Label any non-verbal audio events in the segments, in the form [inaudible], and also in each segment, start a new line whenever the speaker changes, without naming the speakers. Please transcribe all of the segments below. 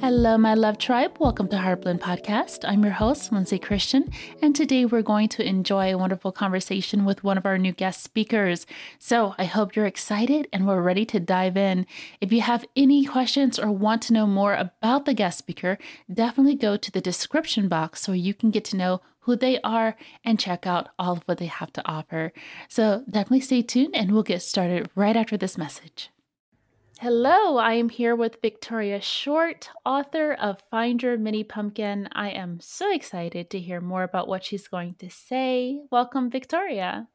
Hello, my love tribe. Welcome to Heartblend Podcast. I'm your host, Lindsay Christian, and today we're going to enjoy a wonderful conversation with one of our new guest speakers. So I hope you're excited and we're ready to dive in. If you have any questions or want to know more about the guest speaker, definitely go to the description box so you can get to know who they are and check out all of what they have to offer. So definitely stay tuned and we'll get started right after this message. Hello, I am here with Victoria Short, author of Find Your Mini Pumpkin. I am so excited to hear more about what she's going to say. Welcome, Victoria.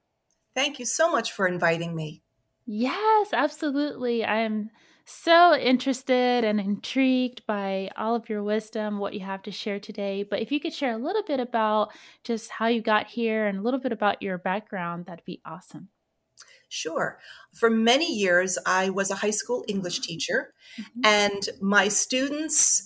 Thank you so much for inviting me.
Yes, absolutely. I am so interested and intrigued by all of your wisdom, what you have to share today. But if you could share a little bit about just how you got here and a little bit about your background, that'd be awesome.
Sure. For many years, I was a high school English teacher, mm-hmm. and my students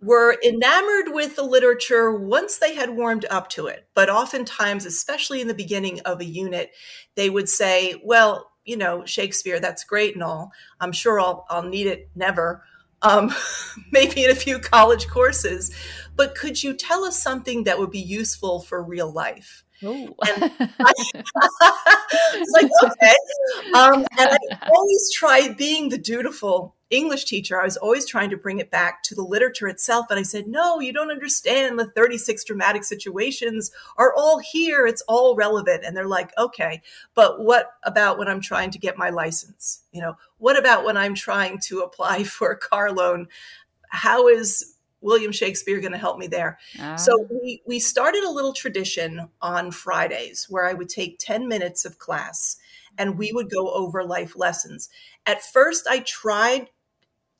were enamored with the literature once they had warmed up to it. But oftentimes, especially in the beginning of a unit, they would say, Well, you know, Shakespeare, that's great and all. I'm sure I'll, I'll need it never. Um, [laughs] maybe in a few college courses, but could you tell us something that would be useful for real life? Oh. And [laughs] I, it's like, okay. Um, and I always tried being the dutiful English teacher. I was always trying to bring it back to the literature itself. And I said, no, you don't understand. The 36 dramatic situations are all here. It's all relevant. And they're like, okay, but what about when I'm trying to get my license? You know, what about when I'm trying to apply [laughs] for a car loan? How is William Shakespeare going to help me there. Ah. So we, we started a little tradition on Fridays where I would take 10 minutes of class and we would go over life lessons. At first, I tried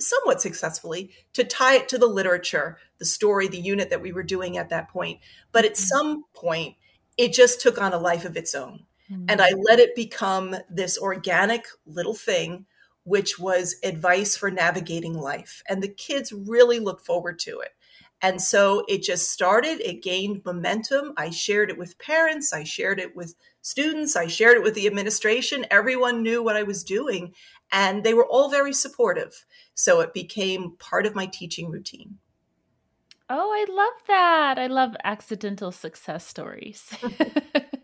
somewhat successfully to tie it to the literature, the story, the unit that we were doing at that point. But at mm-hmm. some point, it just took on a life of its own. Mm-hmm. And I let it become this organic little thing which was advice for navigating life. And the kids really looked forward to it. And so it just started, it gained momentum. I shared it with parents, I shared it with students, I shared it with the administration. Everyone knew what I was doing, and they were all very supportive. So it became part of my teaching routine.
Oh, I love that. I love accidental success stories. [laughs] [laughs]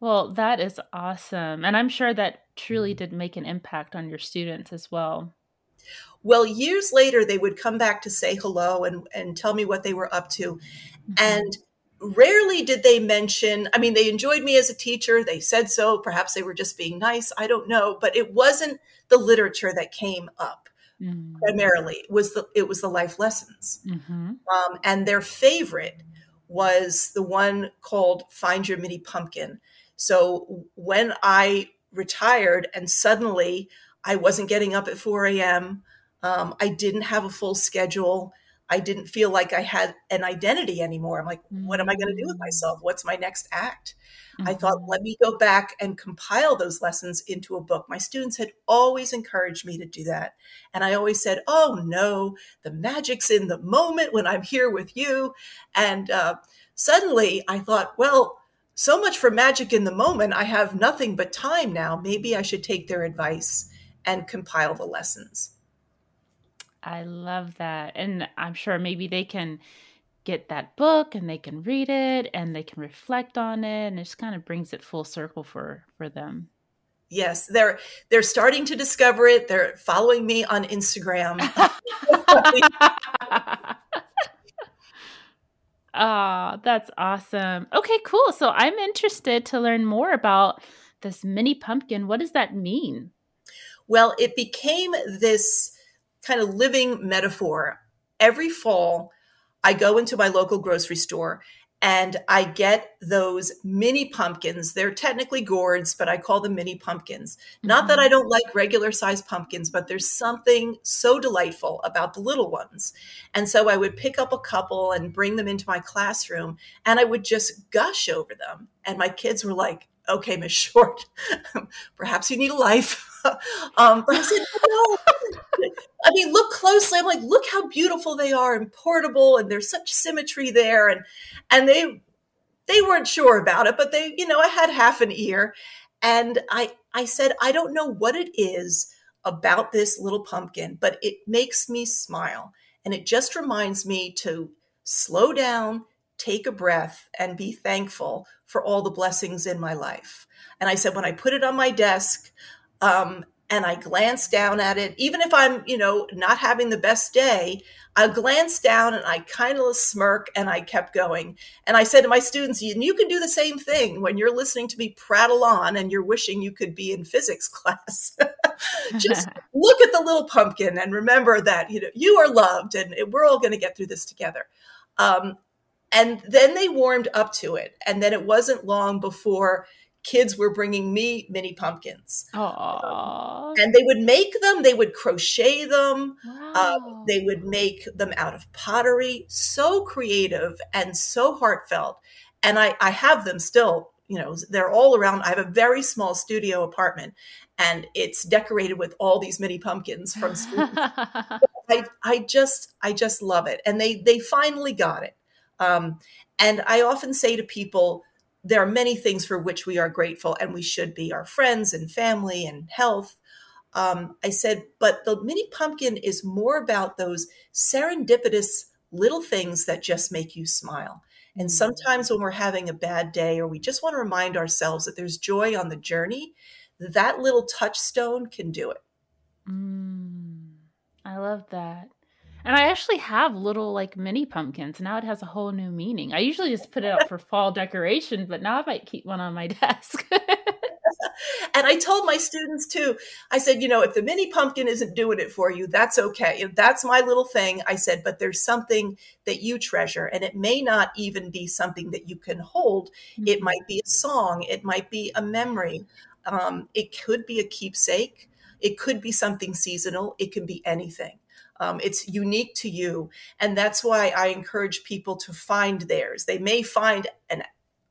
Well, that is awesome. And I'm sure that truly mm-hmm. did make an impact on your students as well.
Well, years later, they would come back to say hello and, and tell me what they were up to. Mm-hmm. And rarely did they mention, I mean, they enjoyed me as a teacher. They said so. Perhaps they were just being nice. I don't know. But it wasn't the literature that came up. Mm-hmm. Primarily, it was the it was the life lessons, mm-hmm. um, and their favorite was the one called "Find Your Mini Pumpkin," So when I retired and suddenly I wasn't getting up at 4 a.m., um, I didn't have a full schedule. I didn't feel like I had an identity anymore. I'm like, what am I going to do with myself? Mm. What's my next act? Mm-hmm. I thought, mm-hmm. let me go back and compile those lessons into a book. My students had always encouraged me to do that. And I always said, oh no, the magic's in the moment when I'm here with you. And uh, suddenly I thought, well, so much for magic in the moment. I have nothing but time now. Maybe I should take their advice and compile the lessons.
I love that. And I'm sure maybe they can get that book and they can read it and they can reflect on it and it just kind of brings it full circle for for them.
Yes, they're they're starting to discover it. They're following me on Instagram. [laughs] [laughs]
Ah, oh, that's awesome. Okay, cool. So I'm interested to learn more about this mini pumpkin. What does that mean?
Well, it became this kind of living metaphor. Every fall, I go into my local grocery store and I get those mini pumpkins. They're technically gourds, but I call them mini pumpkins. Mm-hmm. Not that mm-hmm. I don't like regular sized pumpkins, but there's something so delightful about the little ones. And so I would pick up a couple and bring them into my classroom and I would just gush over them. And my kids were like, okay, Miss [laughs] Short, perhaps you need a life. [laughs] um, but I said, no. I mean, look closely. I'm like, look how beautiful they are and portable, and there's such symmetry there. And and they they weren't sure about it, but they, you know, I had half an ear, and I I said, I don't know what it is about this little pumpkin, but it makes me smile, and it just reminds me to slow down, take a breath, and be thankful for all the blessings in my life. And I said, when I put it on my desk, um, and I glance down at it, even if I'm, you know, not having the best day, I glance down and I kind of smirk and I kept going. And I said to my students, you, you can do the same thing when you're listening to me prattle on and you're wishing you could be in physics [laughs] class. Just [laughs] look at the little pumpkin and remember that, you know, you are loved and we're all going to get through this together. Um, and then they warmed up to it. And then it wasn't long before kids were bringing me mini pumpkins. Um, and they would make them, they would crochet them, um, wow. um, they would make them out of pottery. So creative and so heartfelt. And I, I have them still, you know, they're all around. I have a very small studio apartment and it's decorated with all these mini pumpkins from school. [laughs] I, I just, I just love it. And they, they finally got it. Um, and I often say to people, there are many things for which we are grateful and we should be our friends and family and health. Um, I said, but the mini pumpkin is more about those serendipitous little things that just make you smile. And mm. sometimes when we're having a bad day or we just want to remind ourselves that there's joy on the journey, that little touchstone can do it.
Mm, I love that. And I actually have little like mini pumpkins. Now it has a whole new meaning. I usually just put it up for fall decoration, but now I might keep one on my [laughs] desk. [laughs]
and I told my students too, I said, you know, if the mini pumpkin isn't doing it for you, that's okay. That's my little thing. I said, but there's something that you treasure, and it may not even be something that you can hold. Mm-hmm. It might be a song, it might be a memory, um, it could be a keepsake, it could be something seasonal, it can be anything. Um, it's unique to you. And that's why I encourage people to find theirs. They may find an,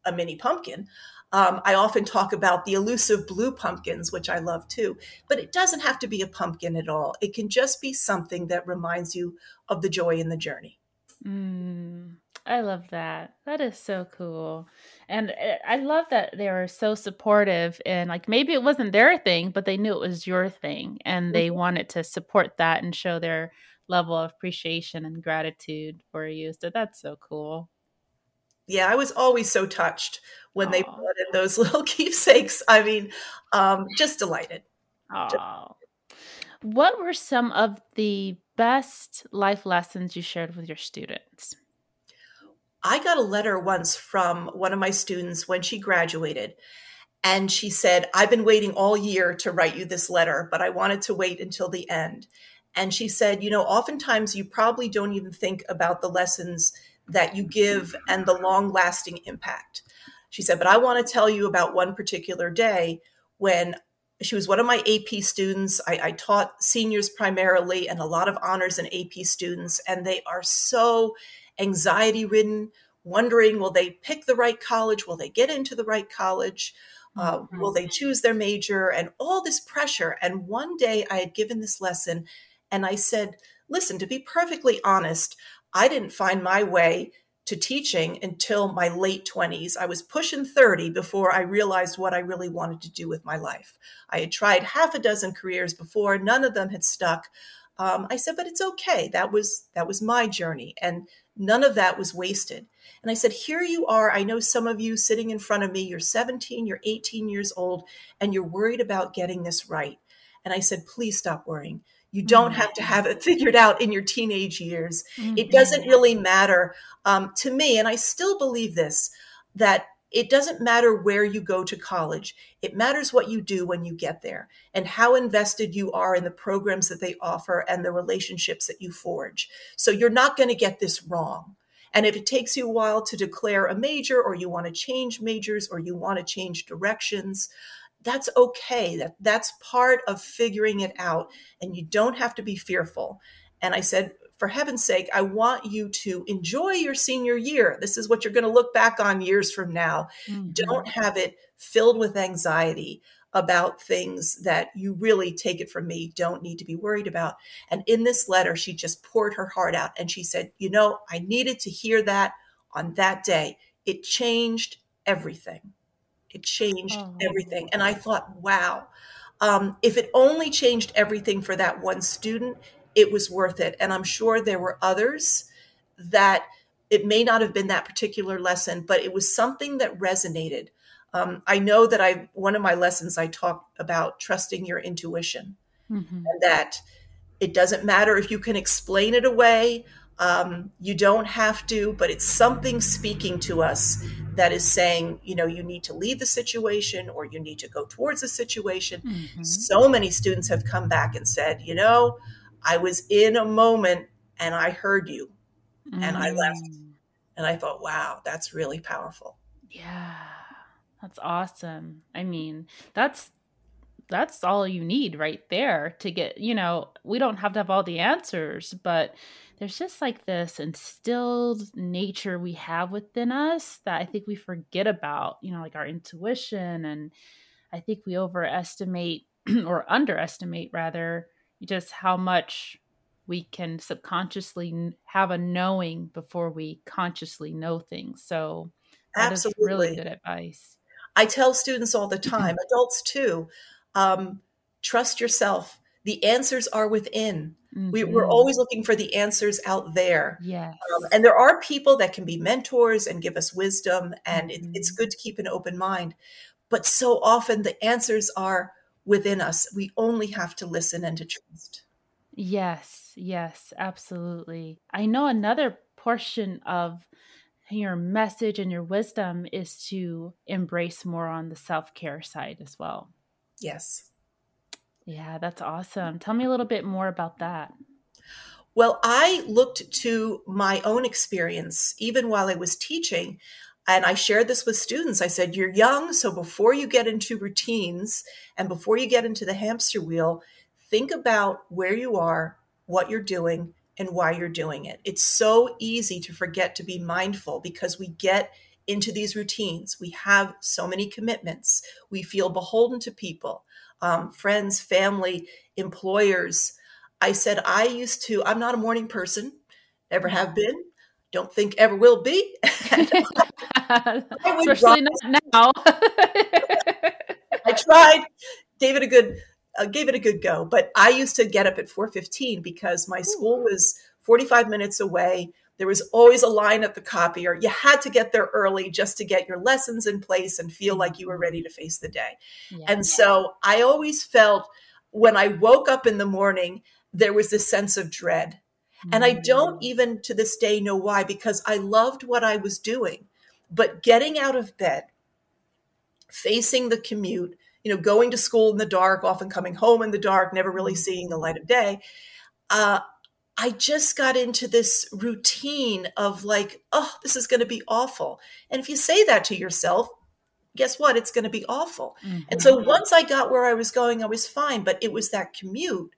a mini pumpkin. Um, I often talk about the elusive blue pumpkins, which I love too, but it doesn't have to be a pumpkin at all. It can just be something that reminds you of the joy in the journey.
Mm, I love that. That is so cool. And eh, I love that they were so supportive and like maybe it wasn't their thing, but they knew it was your thing and they mm-hmm. wanted to support that and show their level of appreciation and gratitude for you. So that's so cool.
Yeah, I was always so touched when Aww. they brought in those [laughs] little keepsakes. I mean, um, just delighted.
Oh. What were some of the best life lessons you shared with your students?
I got a letter once from one of my students when she graduated. And she said, I've been waiting all year to write you this letter, but I wanted to wait until the end. And she said, You know, oftentimes you probably don't even think about the lessons that you give and the long lasting impact. She said, But I want to tell you about one particular day when she was one of my AP students. I, I, taught seniors primarily and a lot of honors and AP students, and they are so anxiety ridden, wondering will they pick the right college? Will they get into the right college? Uh, mm-hmm. Will they choose their major? And all this pressure. And one day I had given this lesson and I said, listen, to be perfectly honest, I didn't find my way to teaching until my late 20s. I was pushing 30 before I realized what I really wanted to do with my life. I had tried half a dozen careers before, none of them had stuck. Um, I said, but it's okay. That was that was my journey, and None of that was wasted. And I said, Here you are. I know some of you sitting in front of me, you're 17, you're 18 years old, and you're worried about getting this right. And I said, Please stop worrying. You don't have to have it [laughs] figured out in your teenage years. Mm-hmm. It doesn't really matter um, to me. And I still believe this that it doesn't matter where you go to college. It matters what you do when you get there and how invested you are in the programs that they offer and the relationships that you forge. So you're not going to get this wrong. And if it takes you a while to declare a major, or you want to change majors, or you want to change directions, that's okay. That that's part of figuring it out, and you don't have to be fearful. And I said, for heaven's sake, I want you to enjoy your senior year. This is what you're going to look back on years from now. Mm-hmm. Don't have it filled with anxiety about things that you really take it from me don't need to be worried about. And in this letter, she just poured her heart out and she said, You know, I needed to hear that on that day. It changed everything. It changed oh. everything. And I thought, wow, um, if it only changed everything for that one student, it was worth it. And I'm sure there were others that it may not have been that particular lesson, but it was something that resonated. Um, I know that I one of my lessons I talk about trusting your intuition, mm-hmm. and that it doesn't matter if you can explain it away. Um, you don't have to, but it's something speaking to us that is saying, you know, you need to leave the situation or you need to go towards the situation. Mm-hmm. So many students have come back and said, you know, I was in a moment and I heard you mm-hmm. and I left. Mm. And I thought, wow, that's really powerful.
Yeah. That's awesome. I mean, that's that's all you need right there to get, you know, we don't have to have all the answers, but there's just like this instilled nature we have within us that I think we forget about, you know, like our intuition and I think we overestimate [clears throat] or underestimate rather just how much we can subconsciously have a knowing before we consciously know things. So that Absolutely. is really good advice.
I tell students all the [clears throat] time, adults too, um, trust yourself. The answers are within. Mm-hmm. We, are always looking for the answers out there.
Yes.
Um, and there are people that can be mentors and give us wisdom, and mm-hmm. it, it's good to keep an open mind. But so often the answers are within us. We only have to listen and to trust.
Yes, yes, absolutely. I know another portion of your message and your wisdom is to embrace more on the self care side as well.
Yes.
Yeah, that's awesome. Tell me a little bit more about that.
Well, I looked to my own experience, even while I was teaching, and I shared this with students. I said, You're young, so before you get into routines and before you get into the hamster wheel, think about where you are, what you're doing, and why you're doing it. It's so easy to forget to be mindful because we get into these routines. We have so many commitments. We feel beholden to people, um, friends, family, employers. I said, I used to, I'm not a morning person, never have been, don't think ever will be. [laughs]
Especially not now.
I tried, gave it a good uh, gave it a good go. But I used to get up at 4:15 because my school was 45 minutes away. There was always a line at the copier. You had to get there early just to get your lessons in place and feel like you were ready to face the day. Yeah. And so I always felt when I woke up in the morning, there was this sense of dread. Mm-hmm. And I don't mm. even to this day know why, because I loved what I was doing. But getting out of bed, facing the commute, you know, going to school in the dark, often coming home in the dark, never really mm-hmm. seeing the light of day. Uh, I just got into this routine of like, oh, this is going to be awful. And if you say that to yourself, guess what? It's going to be awful. Mm-hmm. And so once I got where I was going, I was fine. But it was that commute.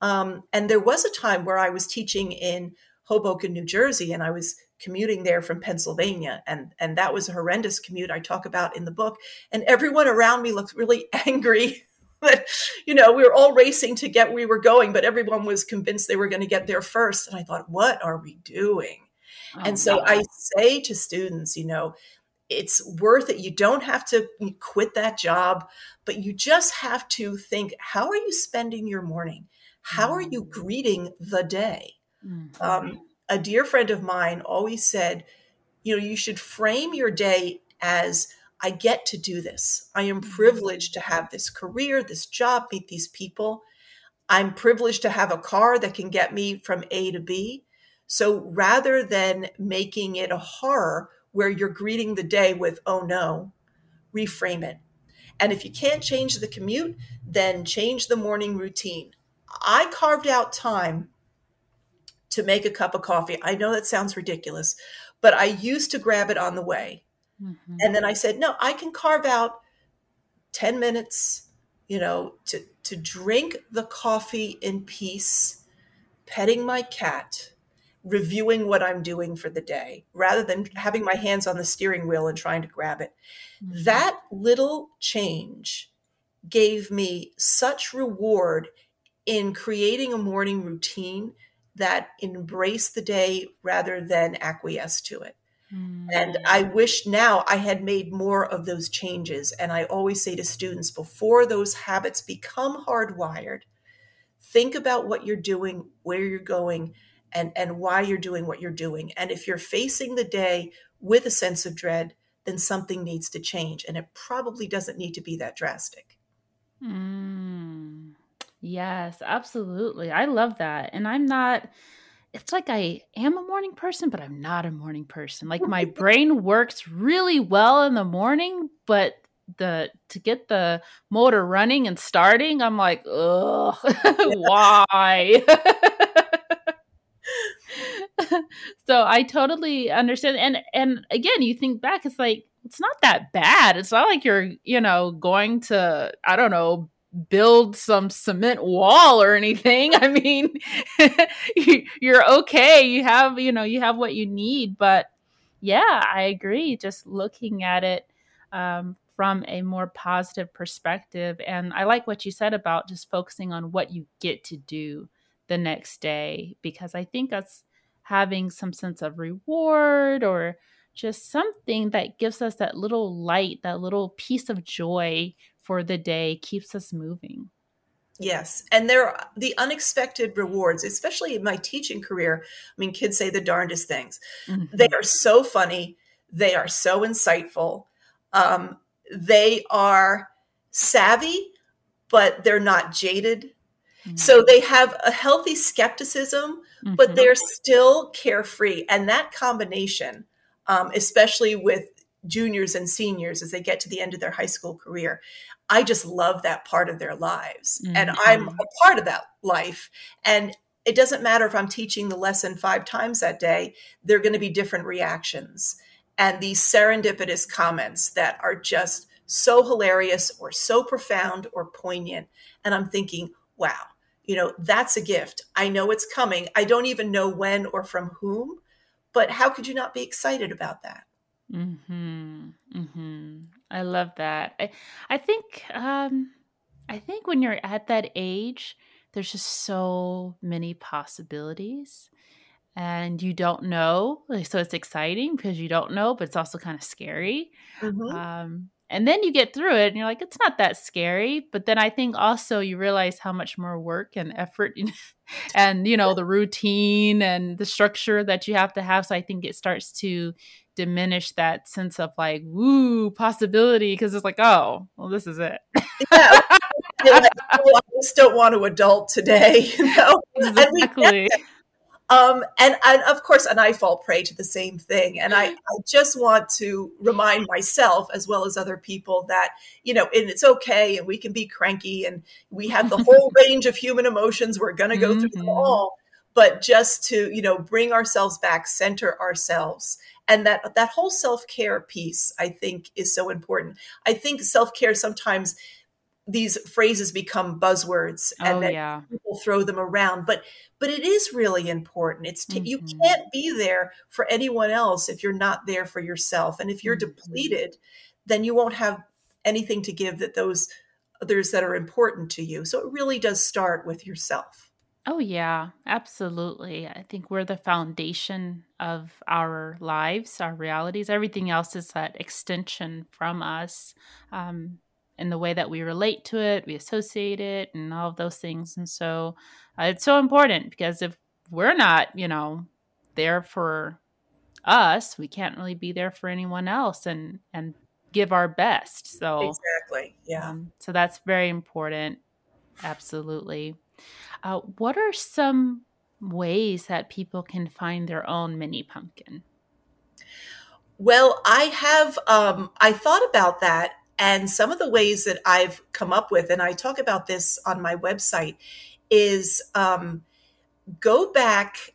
Um, and there was a time where I was teaching in Hoboken, New Jersey, and I was commuting there from Pennsylvania. And, and that was a horrendous commute I talk about in the book. And everyone around me looked really [laughs] angry that, you know, we were all racing to get where we were going, but everyone was convinced they were going to get there first. And I thought, what are we doing? Oh, and so I say to students, you know, it's worth it. You don't have to quit that job, but you just have to think how are you spending your morning? How are you mm. greeting the day? Mm-hmm. Um, a dear friend of mine always said, you know, you should frame your day as I get to do this. I am mm-hmm. privileged to have this career, this job, meet these people. I'm privileged to have a car that can get me from A to B. So rather than making it a horror where you're greeting the day with, oh no, reframe it. And if you can't change the commute, then change the morning routine. I carved out time to make a cup of coffee. I know that sounds ridiculous, but I used to grab it on the way. Mm-hmm. And then I said, no, I can carve out 10 minutes, you know, to, to drink the coffee in peace, petting my cat, reviewing what I'm doing for the day, rather than having my hands on the steering wheel and trying to grab it. Mm-hmm. That little change gave me such reward in creating a morning routine that embrace the day rather than acquiesce to it. Mm. And I wish now I had made more of those changes. And I always say to students before those habits become hardwired, think about what you're doing, where you're going, and, and why you're doing what you're doing. And if you're facing the day with a sense of dread, then something needs to change. And it probably doesn't need to be that drastic.
Mm. Yes, absolutely. I love that. And I'm not it's like I am a morning person, but I'm not a morning person. Like my [laughs] brain works really well in the morning, but the to get the motor running and starting, I'm like, ugh, [laughs] why? [laughs] so I totally understand. And and again, you think back, it's like it's not that bad. It's not like you're, you know, going to, I don't know, build some cement wall or anything. [laughs] I mean, [laughs] you're okay. You have, you know, you have what you need. But yeah, I agree. Just looking at it um, from a more positive perspective. And I like what you said about just focusing on what you get to do the next day, because I think us having some sense of reward or just something that gives us that little light, that little piece of joy for the day keeps us moving.
Yes. And there are the unexpected rewards, especially in my teaching career. I mean, kids say the darndest things. Mm-hmm. They are so funny. They are so insightful. Um, they are savvy, but they're not jaded. Mm-hmm. So they have a healthy skepticism, mm-hmm. but they're still carefree. And that combination, um, especially with juniors and seniors as they get to the end of their high school career, I just love that part of their lives. Mm-hmm. And I'm a part of that life. And it doesn't matter if I'm teaching the lesson five times that day, there are going to be different reactions. And these serendipitous comments that are just so hilarious or so profound or poignant. And I'm thinking, wow, you know, that's a gift. I know it's coming. I don't even know when or from whom, but how could you not be excited about that?
Mm-hmm. Mhm. I love that. I I think um I think when you're at that age, there's just so many possibilities and you don't know. So it's exciting because you don't know, but it's also kind of scary. Mm-hmm. Um and then you get through it and you're like it's not that scary but then i think also you realize how much more work and effort [laughs] and you know the routine and the structure that you have to have so i think it starts to diminish that sense of like woo possibility because it's like oh well this is it yeah [laughs]
like, oh, i just don't want to adult today [laughs] you know
exactly
um, and, and of course, and I fall prey to the same thing. And I, I just want to remind myself, as well as other people, that, you know, and it's okay and we can be cranky and we have the whole [laughs] range of human emotions. We're going to go mm-hmm. through them mm-hmm. all. But just to, you know, bring ourselves back, center ourselves. And that that whole self-care piece, I think, is so important. I think self-care sometimes these phrases become buzzwords and
oh, yeah.
people throw them around but but it is really important it's t- mm-hmm. you can't be there for anyone else if you're not there for yourself and if you're mm-hmm. depleted then you won't have anything to give that those others that are important to you so it really does start with yourself
oh yeah absolutely i think we're the foundation of our lives our realities everything else is that extension from us um, in the way that we relate to it, we associate it, and all of those things. And so uh, it's so important because if we're not, you know, there for us, we can't really be there for anyone else and and give our best. So
exactly, yeah. Um,
so that's very important. Absolutely. Uh, what are some ways that people can find their own mini pumpkin?
Well, I have. Um, I thought about that and some of the ways that I've come up with, and I talk about this on my website, is um, go back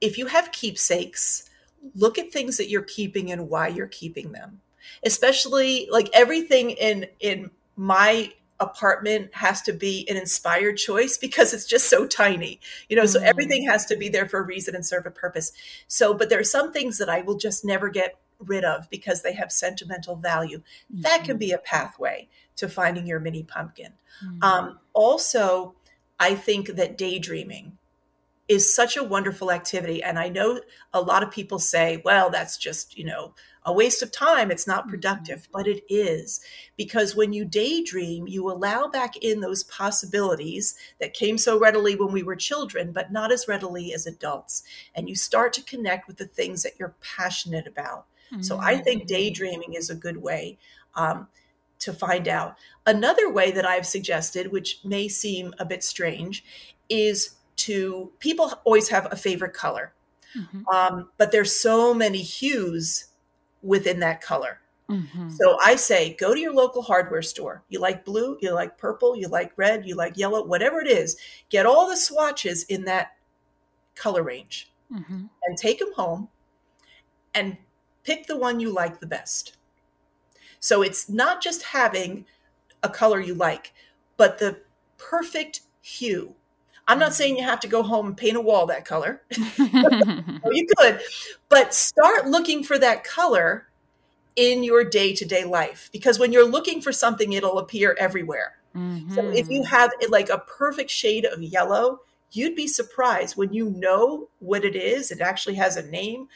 if you have keepsakes, look at things that you're keeping and why you're keeping them. Especially like everything in in my apartment has to be an inspired choice because it's just so tiny you know mm. so everything has to be there for a reason and serve a purpose so but there are some things that i will just never get rid of because they have sentimental value mm-hmm. that can mm-hmm. be a pathway to finding your mini pumpkin mm-hmm. um, also i think that daydreaming is such a wonderful activity and i know a lot of people say well that's just you know a waste of time. It's not mm-hmm. productive, but it is because when you daydream, you allow back in those possibilities that came so readily when we were children, but not as readily as adults. And you start to connect with the things that you're passionate about. Mm-hmm. So I think mm-hmm. daydreaming is a good way. Um, to find out. Another way that I've suggested, which may seem a bit strange, is to people always have a favorite color. Mm-hmm. Um, but there's so many hues within that color. Mm-hmm. So I say, go to your local hardware store. You like blue, you like purple, you like red, you like yellow, whatever it is. Get all the swatches in that color range mm-hmm. and take them home and pick the one you like the best. So it's not just having a color you like, but the perfect hue. I'm not saying you have to go home and paint a wall that color. [laughs] [laughs] you could, but start looking for that color in your day to day life because when you're looking for something, it'll appear everywhere. Mm-hmm. So if you mm-hmm. have like a perfect shade of yellow, you'd be surprised when you know what it is, it actually has a name.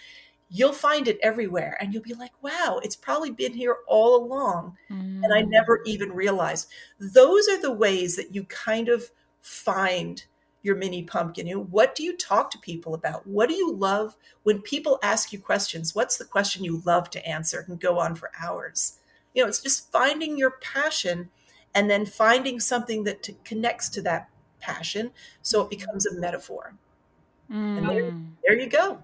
You'll find it everywhere and you'll be like, wow, it's probably been here all along. Mm-hmm. And I never mm. even realized. Those are the ways that you kind of find your mini pumpkin? You know, what do you talk to people about? What do you love when people ask you questions? What's the question you love to answer and go on for hours? You know, it's just finding your passion and then finding something that t- connects to that passion so it becomes a metaphor. Mm. And there, mm. there you go.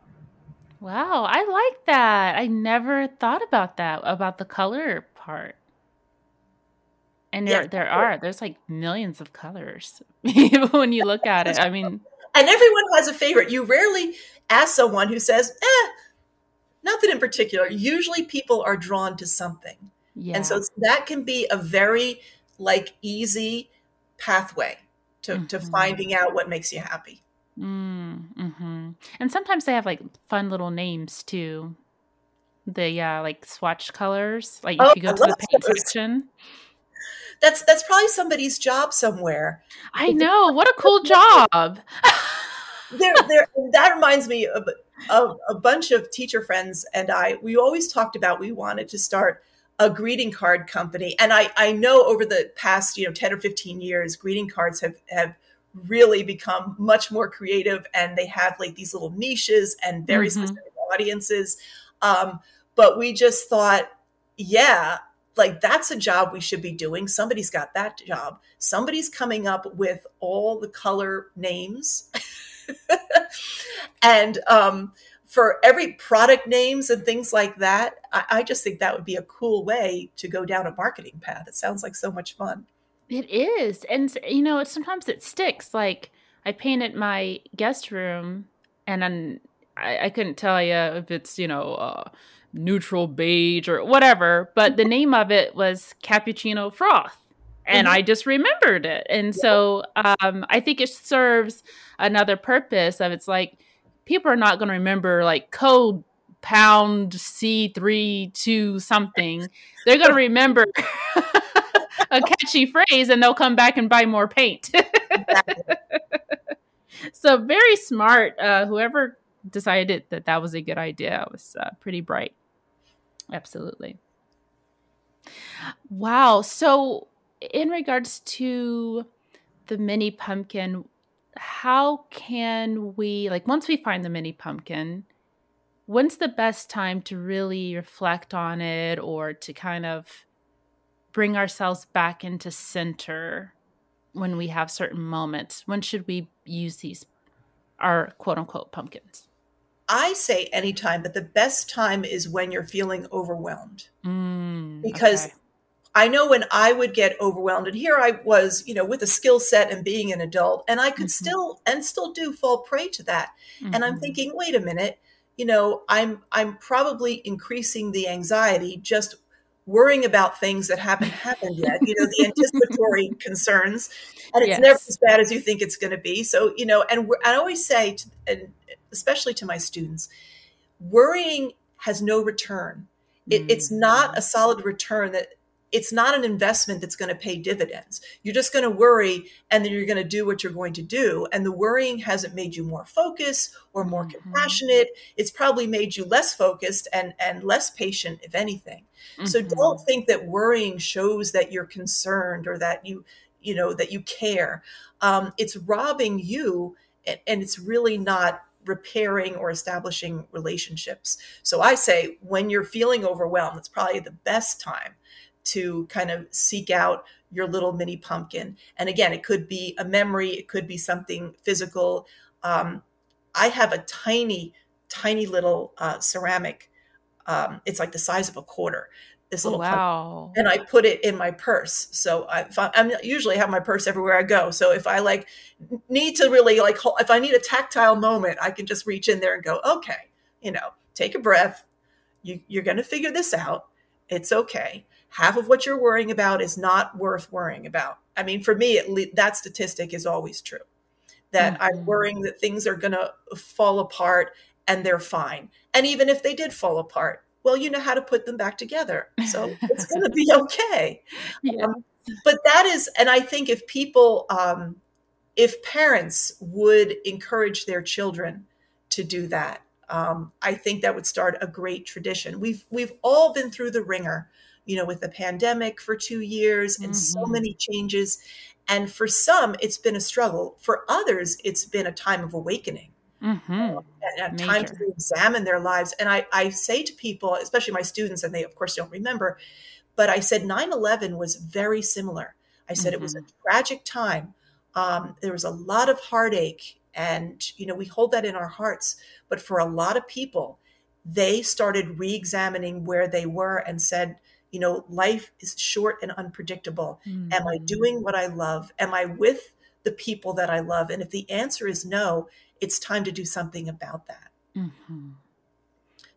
Wow, I like that. I never thought about that, about the color part. And there, there are, there's like millions of colors [laughs] when you look at it. I mean, [laughs]
and everyone has a favorite. You rarely ask someone who says, eh, nothing in particular. Usually people are drawn to something. Yeah. And so that can be a very like easy pathway to, mm-hmm. to finding out what makes you happy.
Mm, hmm And sometimes they have like fun little names too. The yeah, like swatch colors. Like if oh, you go I to the paint those. section
that's that's probably somebody's job somewhere.
I know. What a cool job.
there, there. That reminds me of, of a bunch of teacher friends and I. We always talked about we wanted to start a greeting card company, and I I know over the past you know ten or fifteen years, greeting cards have have really become much more creative, and they have like these little niches and very mm-hmm. specific audiences. Um, but we just thought, yeah, like that's a job we should be doing. Somebody's got that job. Somebody's coming up with all the color names. [laughs] And um, for every product names and things like that I, I, just think that would be a cool way to go down a marketing path. It sounds like so much fun.
It is. And you know sometimes it sticks. Like i painted my guest room and then I, I couldn't tell you if it's you know uh, neutral beige or whatever, but the name of it was cappuccino froth. And mm-hmm. I just remembered it. And so um, I think it serves another purpose of it's like people are not going to remember like code pound C3 something. They're going to remember [laughs] a catchy phrase and they'll come back and buy more paint. [laughs] so very smart. Uh, whoever decided that that was a good idea It was uh, pretty bright. Absolutely. Wow. So, in regards to the mini pumpkin, how can we, like, once we find the mini pumpkin, when's the best time to really reflect on it or to kind of bring ourselves back into center when we have certain moments? When should we use these, our quote unquote pumpkins?
I say anytime, but the best time is when you're feeling overwhelmed. Mm, because okay. I know when I would get overwhelmed, and here I was, you know, with a skill set and being an adult, and I could mm-hmm. still and still do fall prey to that. Mm-hmm. And I'm mm-hmm. thinking, wait a minute, you know, I'm I'm probably increasing the anxiety just worrying about things that haven't happened yet, you know, the anticipatory [laughs] concerns. And it's yes. never as bad as you think it's going to be. So, you know, and I always say, to, and especially to my students, worrying has no return. It, mm-hmm. It's not a solid return that it's not an investment that's going to pay dividends. You're just going to worry and then you're going to do what you're going to do. And the worrying hasn't made you more focused or more mm-hmm. compassionate. It's probably made you less focused and, and less patient, if anything. Mm-hmm. So don't think that worrying shows that you're concerned or that you, you know, that you care. Um, it's robbing you and, and it's really not repairing or establishing relationships. So I say when you're feeling overwhelmed, it's probably the best time to kind of seek out your little mini pumpkin. And again, it could be a memory, it could be something physical. Um, I have a tiny, tiny little uh, ceramic. Um, it's like the size of a quarter. This little
wow,
pumpkin, and I put it in my purse. So I, am usually have my purse everywhere I go. So if I like need to really like, if I need a tactile moment, I can just reach in there and go, okay, you know, take a breath. You, you're going to figure this out. It's okay half of what you're worrying about is not worth worrying about. I mean, for me, le- that statistic is always true that mm-hmm. I'm worrying that things are going to fall apart and they're fine. And even if they did fall apart, well, you know how to put them back together. So [laughs] it's going to be okay. Yeah. Um, but that is, and I think if people, um, if parents would encourage their children to do that, um, I think that would start a great tradition. We've we've all been through the wringer you know, with the pandemic for two years and mm-hmm. so many changes. And for some, it's been a struggle. For others, it's been a time of awakening. Mm-hmm. Uh, a time to examine their lives. And I, I say to people, especially my students, and they of course don't remember, but I said 9 11 was very similar. I said mm-hmm. it was a mm-hmm. tragic time. Um, there was a lot of heartache, and you know we hold that in our hearts. But for a lot of people, they started re-examining where they were and said, you know, life is short and unpredictable. Mm-hmm. Am I mm. doing what I love? Am I with the people that I love? And if the answer is no, it's time to do something about that. Mm-hmm.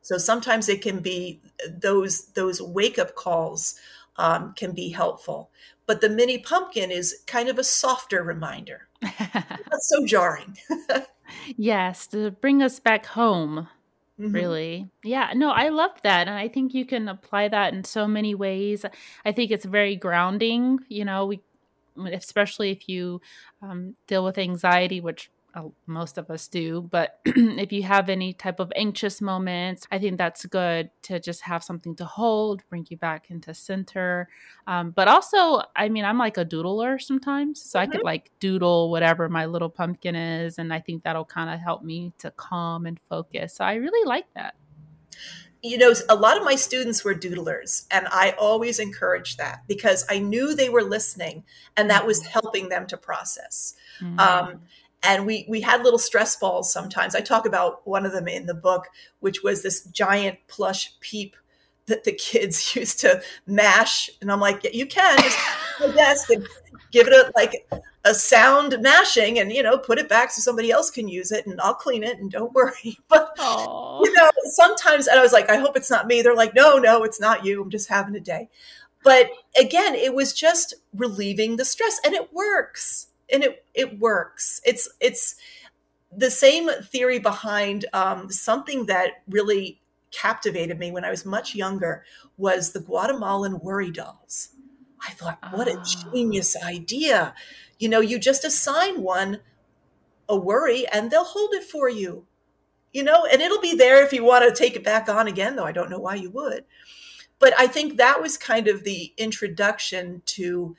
So sometimes it can be those those wake up calls um, can be helpful, but the mini pumpkin is kind of a softer reminder. [laughs] Not so jarring. [laughs]
yes, to bring us back home. Mm-hmm. Really? Yeah, no, I love that. And I think you can apply that in so many ways. I think it's very grounding. You know, we, especially if you um, deal with anxiety, which most of us do. But [clears throat] if you have any type of anxious moments, I think that's good to just have something to hold, bring you back into center. Um, but also, I mean, I'm like a doodler sometimes. So mm-hmm. I could mm-hmm. like doodle whatever my little pumpkin is. And I think that'll kind of help me to calm and focus. So I really like that
you know, a lot of my students were doodlers, and I always encouraged that because I knew they were listening and that was mm-hmm. helping them to process. Mm-hmm. Um, and we we had little stress balls sometimes. I talk about one of them in the book, which was this giant plush peep that the kids [laughs] used to mash, and I'm like, yeah, you can just the desk and give it a like a sound mashing, and you know, put it back so somebody else can use it, and I'll clean it, and don't [laughs] worry. But Aww. you know, sometimes, and I was like, I hope it's not me. They're like, no, no, it's not you. I'm just having a day. But again, it was just relieving the stress, and it works and it it works. It's it's the same theory behind um, something that really captivated me when I was much younger was the Guatemalan worry dolls. I thought, what a ah. genius idea. You know, you just assign one a worry and they'll hold it for you. You know, and it'll be there if you want to take it back on again, though I don't know why you would. But I think that was kind of the introduction to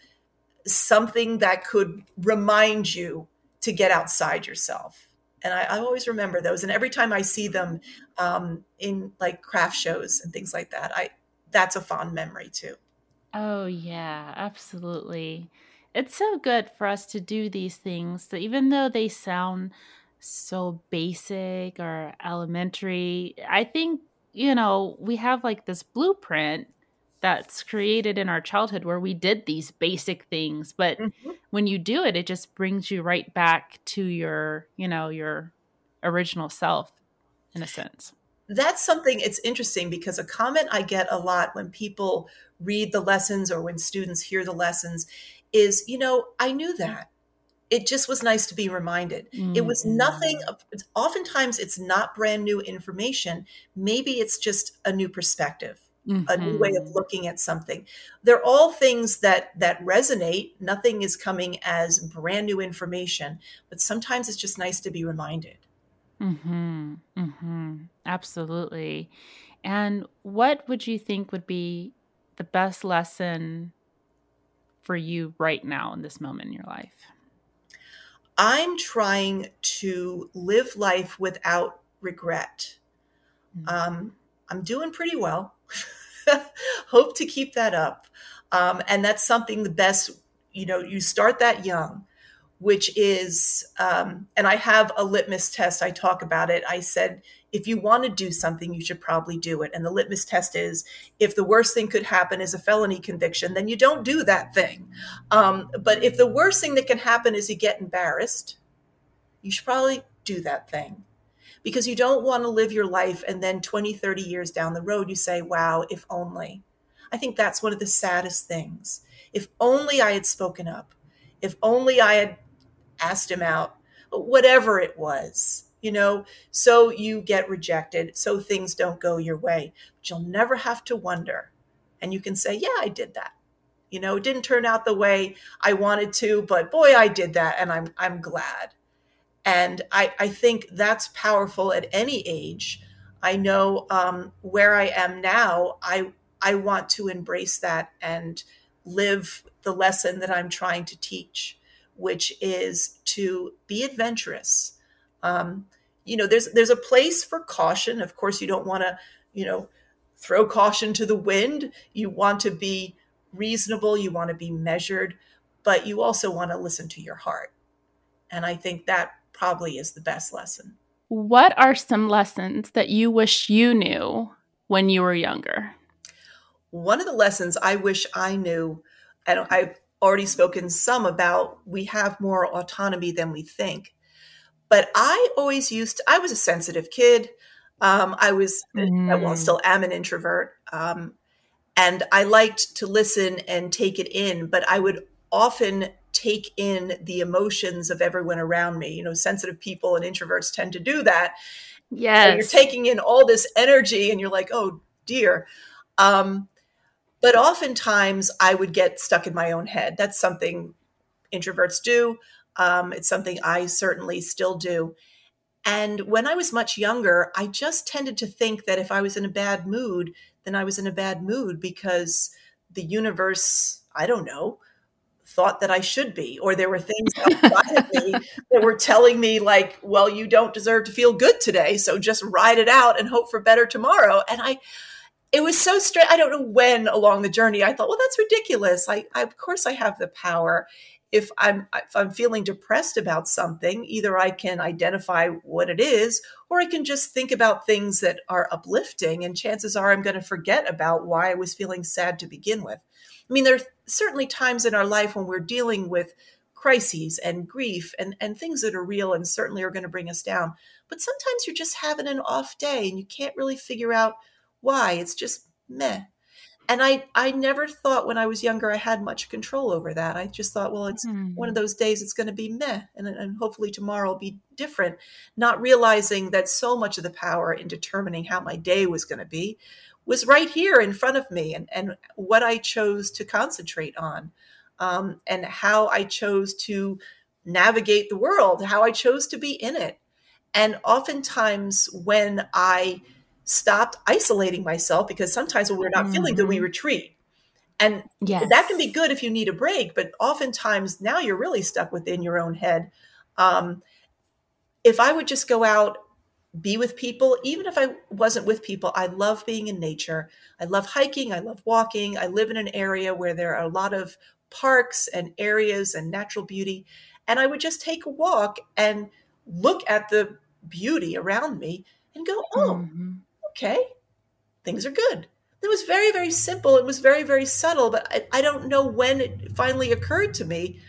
something that could remind you to get outside yourself. And I, I always remember those. And every time I see them um, in like craft shows and things like that, I that's a fond memory too.
Oh yeah, absolutely. It's so good for us to do these things that even though they sound so basic or elementary, I think, you know, we have like this blueprint that's created in our childhood where we did these basic things but mm-hmm. when you do it it just brings you right back to your you know your original self in a sense
that's something it's interesting because a comment I get a lot when people read the lessons or when students hear the lessons is, you know, I knew that. It just was nice to be reminded. Mm-hmm. It was nothing, oftentimes it's not brand new information. Maybe it's just a new perspective. Mm-hmm. a new way of mm-hmm. looking at something. They're all things that that resonate. Nothing is coming as brand new information but sometimes it's just nice to be reminded.
Mhm mhm absolutely. And what would you think would be the best lesson for you right now in this moment in your life?
I'm trying to live life without regret. Mm-hmm. um, i'm doing pretty well [laughs] hope to keep that up. Um, and that's something the best, you know, you start that young, which is, um, and I have a litmus test. I talk about it. I said, if you want to do something, you should probably do it. And the litmus test is if the worst thing could happen is a felony conviction, then you don't do that thing. Um, but if the worst thing that can happen is you get embarrassed, you should probably do that thing because you don't want to live your life and then 20, 30 years down the road, you say, wow, if only. I think that's one of the saddest things. If only I had spoken up, if only I had asked him out, whatever it was, you know, so you get rejected, so things don't go your way. But you'll never have to wonder. And you can say, yeah, I did that. You know, it didn't turn out the way I wanted to, but boy, I did that, and I'm I'm glad. And I, I think that's powerful at any age. I know um, where I am now, I, I want to embrace that and live the lesson that I'm trying to teach, which is to be adventurous. Um, you know, there's there's a place for caution. Of course, you don't want to, you know, throw caution to the wind. You want to be reasonable. You want to be measured, but you also want to listen to your heart. And I think that probably is the best lesson.
What are some lessons that you wish you knew when you were younger?
One of the lessons I wish I knew, and I've already spoken some about, we have more autonomy than we think. But I always used to, I was a sensitive kid. Um, I was, mm. well, still am an introvert. Um, and I liked to listen and take it in, but I would often take in the emotions of everyone around me. You know, sensitive people and introverts tend to do that.
Yes.
you're taking in all this energy and you're like, oh dear. Um, but oftentimes I would get stuck in my own head. That's something introverts do. Um, it's something I certainly still do. And when I was much younger, I just tended to think that if I was in a bad mood, then I was in a bad mood because the universe, I don't know, thought that I should be, or there were things [laughs] outside of me that were telling me, like, well, you don't deserve to feel good today. So just ride it out and hope for better tomorrow. And I, it was so strange. I don't know when along the journey I thought, well, that's ridiculous. I, I, of course, I have the power. If I'm if I'm feeling depressed about something, either I can identify what it is, or I can just think about things that are uplifting. And chances are, I'm going to forget about why I was feeling sad to begin with. I mean, there are certainly times in our life when we're dealing with crises and grief and, and things that are real and certainly are going to bring us down. But sometimes you're just having an off day and you can't really figure out why. It's just meh. And I, I never thought when I was younger I had much control over that. I just thought, well, it's mm-hmm. one of those days it's going to be meh, and, and hopefully tomorrow will be different. Not realizing that so much of the power in determining how my day was going to be was right here in front of me and, and what I chose to concentrate on um, and how I chose to navigate the world, how I chose to be in it. And oftentimes, when I stopped isolating myself, because sometimes when we're not mm-hmm. feeling good, we mm-hmm. retreat. And yes. that can be good if you need a break, but oftentimes now you're really stuck within your own head. Um, if I would just go out be with people even if i wasn't with people i love being in nature i love hiking i love walking i live in an area where there are a lot of parks and areas and natural beauty and i would just take a walk and look at the beauty around me and go oh mm-hmm. okay things are good it was very very simple it was very very subtle but I, I don't know when it finally occurred to me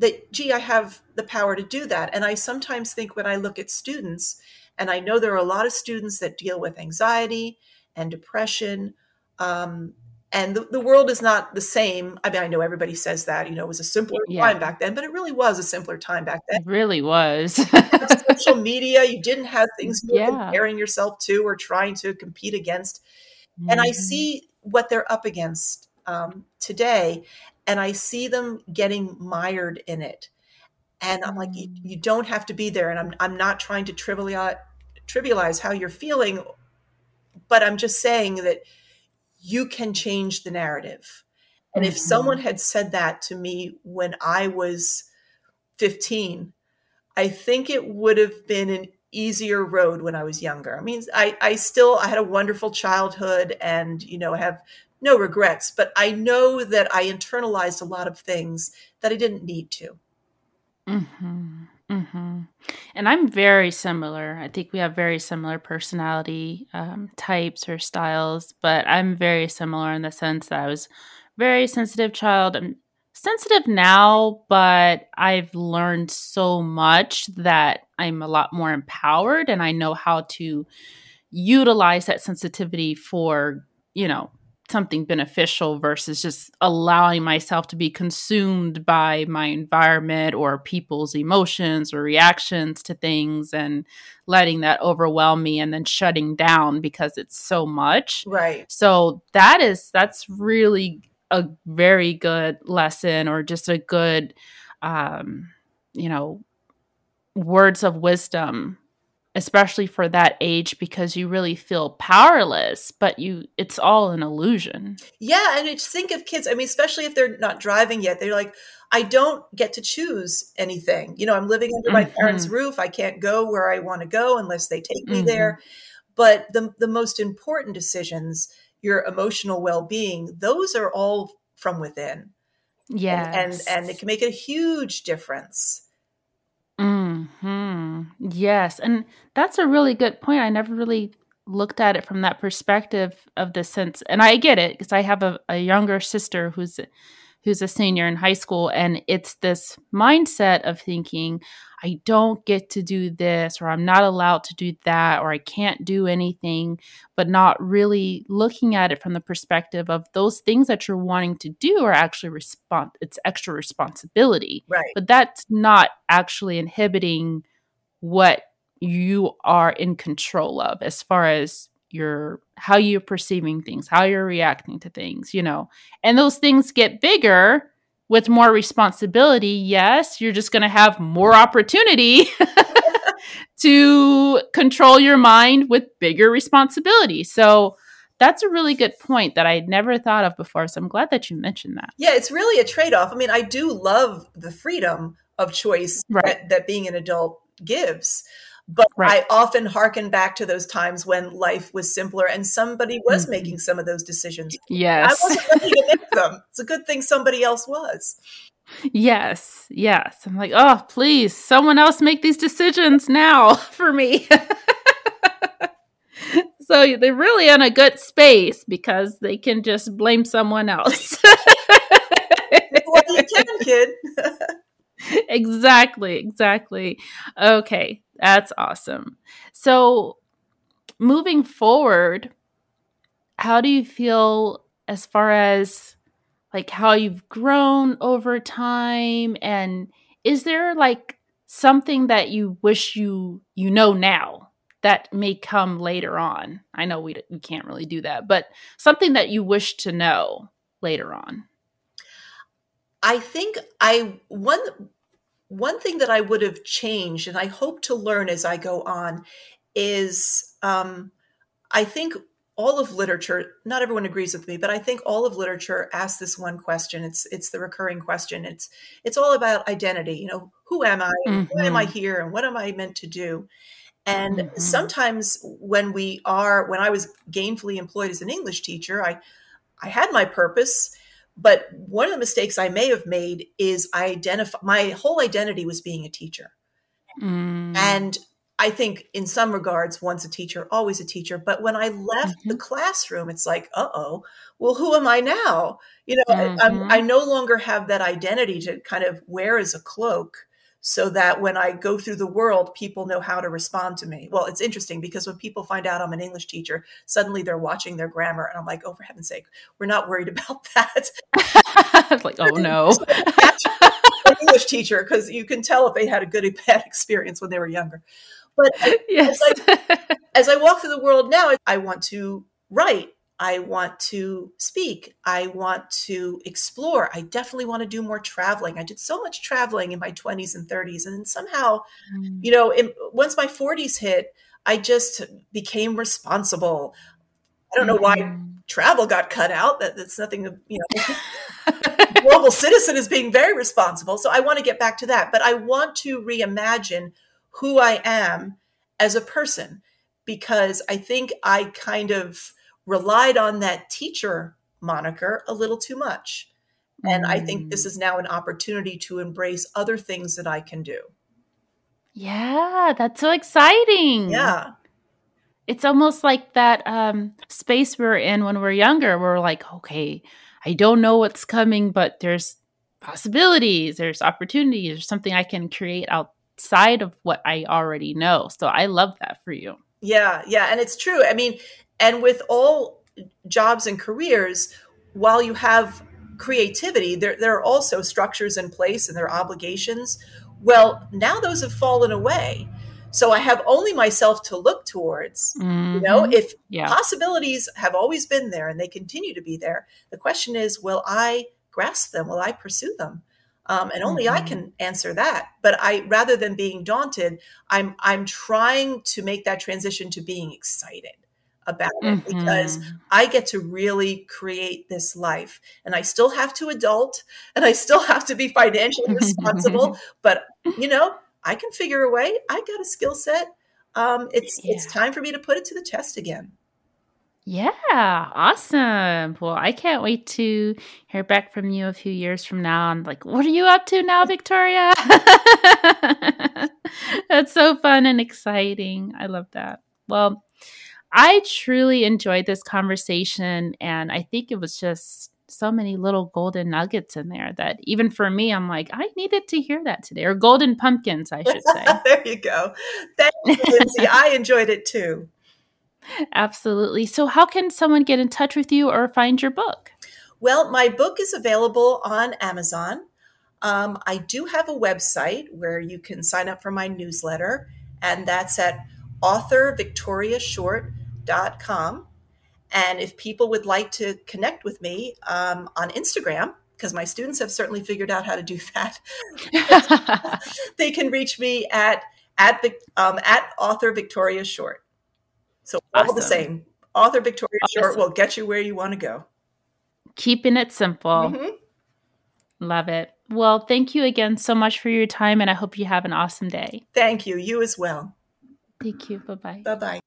that gee i have the power to do that and i sometimes think when i look at students and i know there are a lot of students that deal with anxiety and depression um, and the, the world is not the same i mean i know everybody says that you know it was a simpler
Yeah.
time back then but it really was a simpler time back then
It really was.
social media you didn't have [laughs] things you were
Yeah.
comparing yourself to or trying to compete against and i
Mhm.
see what they're up against um, today and i see them getting mired in it and i'm like you,
Mm.
you don't have to be there and i'm, I'm not trying to trivialize, trivialize how you're feeling but i'm just saying that you can change the narrative and if
Mhm.
someone had said that to me when i was 15 i think it would have been an easier road when i was younger i mean i, I still i had a wonderful childhood and you know have no regrets but i know that i internalized a lot of things that i didn't need to
Mm-hmm. Mm-hmm. And I'm very similar. I think we have very similar personality um, types or styles, but I'm very similar in the sense that I was very sensitive child. I'm sensitive now, but I've learned so much that I'm a lot more empowered and I know how to utilize that sensitivity for, you know, something beneficial versus just allowing myself to be consumed by my environment or people's emotions or reactions to things and letting that overwhelm me and then shutting down because it's so much.
right
So that is that's really a very good lesson or just a good um you know words of wisdom especially for that age because you really feel powerless but you it's all an illusion.
Yeah and just think of kids i mean especially if they're not driving yet they're like i don't get to choose anything. You know i'm living under my parents roof i can't go where i want to go unless they take me
Mhm.
there. But the, the most important decisions your emotional well-being those are all from within.
Yeah
and and it can make a huge difference
hmm Yes, and that's a really good point. I never really looked at it from that perspective of the sense, and I get it because I have a, a younger sister who's who's a senior in high school, and it's this mindset of thinking, I don't get to do this, or I'm not allowed to do that, or I can't do anything, but not really looking at it from the perspective of those things that you're wanting to do are actually respond. It's extra responsibility
right
but that's not actually inhibiting what you are in control of as far as your how you're perceiving things how you're reacting to things you know and those things get bigger with more responsibility yes you're just going to have more opportunity [laughs] to control your mind with bigger responsibility. So that's a really good point that i'd never thought of before so i'm glad that you mentioned that.
Yeah it's really a trade-off. I mean i do love the freedom of choice
Right.
that, that being an adult gives but
Right.
i often hearken back to those times when life was simpler and somebody was
Mhm.
making some of those decisions
yes
i wasn't ready to make them it's a good thing somebody else was
Yes, yes. I'm like, oh, please, someone else make these decisions now [laughs] for me. [laughs] so they're really in a good space because they can just blame someone else. [laughs]
well you can kid
exactly, exactly. Okay, that's awesome. So moving forward, how do you feel as far as like how you've grown over time? And is there like something that you wish you you know now that may come later on? I know we, we can't really do that but something that you wish to know later on.
I think I one one thing that I would have changed, and I hope to learn as I go on, is um, I think all of literature. Not everyone agrees with me, but I think all of literature asks this one question. It's it's the recurring question. It's it's all about identity. You know, who am I? Why am I
Mhm.
here? And what am I meant to do? And
Mhm.
sometimes when we are, when I was gainfully employed as an English teacher, I I had my purpose, but one of the mistakes I may have made is I identify my whole identity was being a teacher.
Mm.
And I think in some regards, once a teacher, always a teacher. But when I left mm-hmm. the classroom, it's like, uh oh, well, who am I now? You know, mm-hmm. I, I no longer have that identity to kind of wear as a cloak so that when I go through the world, people know how to respond to me. Well, it's interesting because when people find out I'm an English teacher, suddenly they're watching their grammar, and I'm like, oh, for heaven's sake, we're not worried about [laughs] that. [laughs]
like, oh no. [laughs]
English teacher, because you can tell if they had a good or bad experience when they were younger. But yes. as, I, as I walk through the world now, I want to write I want to speak. I want to explore. I definitely want to do more traveling. I did so much traveling in my 20s and 30s. And somehow, mm. you know, in, once my 40s hit, I just became responsible. I don't know why mm. travel got cut out. That, that's nothing, you know. [laughs] global citizen is being very responsible. So I want to get back to that. But I want to reimagine who I am as a person because I think I kind of relied on that teacher moniker a little too much. And I think this mm. is now an opportunity to embrace other things that I can do.
Yeah, that's so exciting.
Yeah.
It's almost like that um, space we are in when we're younger. We're like, okay, I don't know what's coming, but there's possibilities, there's opportunities, there's something I can create outside of what I already know. So I love that for you.
Yeah, yeah. And it's true. I mean, and with all jobs and careers, while you have creativity, there, there are also structures in place and there are obligations. Well, now those have fallen away. So I have only myself to look towards. Mm-hmm. You know, mm-hmm. if yeah. possibilities have always been there and they continue to be there, the question is, will I grasp them? Will I pursue them? Um, and only mm-hmm. I can answer that. But I, rather than being daunted, I'm I'm trying to make that transition to being excited about it mm-hmm. because I get to really create this life. And I still have to adult and I still have to be financially responsible. [laughs] but, you know, I can figure a way. I got a skill set. Um, it's yeah. it's time for me to put it to the test again.
Yeah, awesome. Well, I can't wait to hear back from you a few years from now. And like, what are you up to now, Victoria? [laughs] That's so fun and exciting. I love that. Well, I truly enjoyed this conversation. And I think it was just so many little golden nuggets in there that even for me, I'm like, I needed to hear that today, or golden pumpkins, I should say. [laughs]
there you go. Thank you, Lindsay. [laughs] I enjoyed it too.
Absolutely. So, how can someone get in touch with you or find your book?
Well, my book is available on Amazon. Um, I do have a website where you can sign up for my newsletter, and that's at authorvictoriashort.com. And if people would like to connect with me um, on Instagram, because my students have certainly figured out how to do [laughs] that, [laughs] they can reach me at at um, at author Victoria Short. So all awesome. the same, author Victoria awesome. Short will get you where you want to go.
Keeping it simple. Mm-hmm. Love it. Well, thank you again so much for your time, and I hope you have an awesome day.
Thank you. You as well.
Thank you. Bye bye.
Bye bye.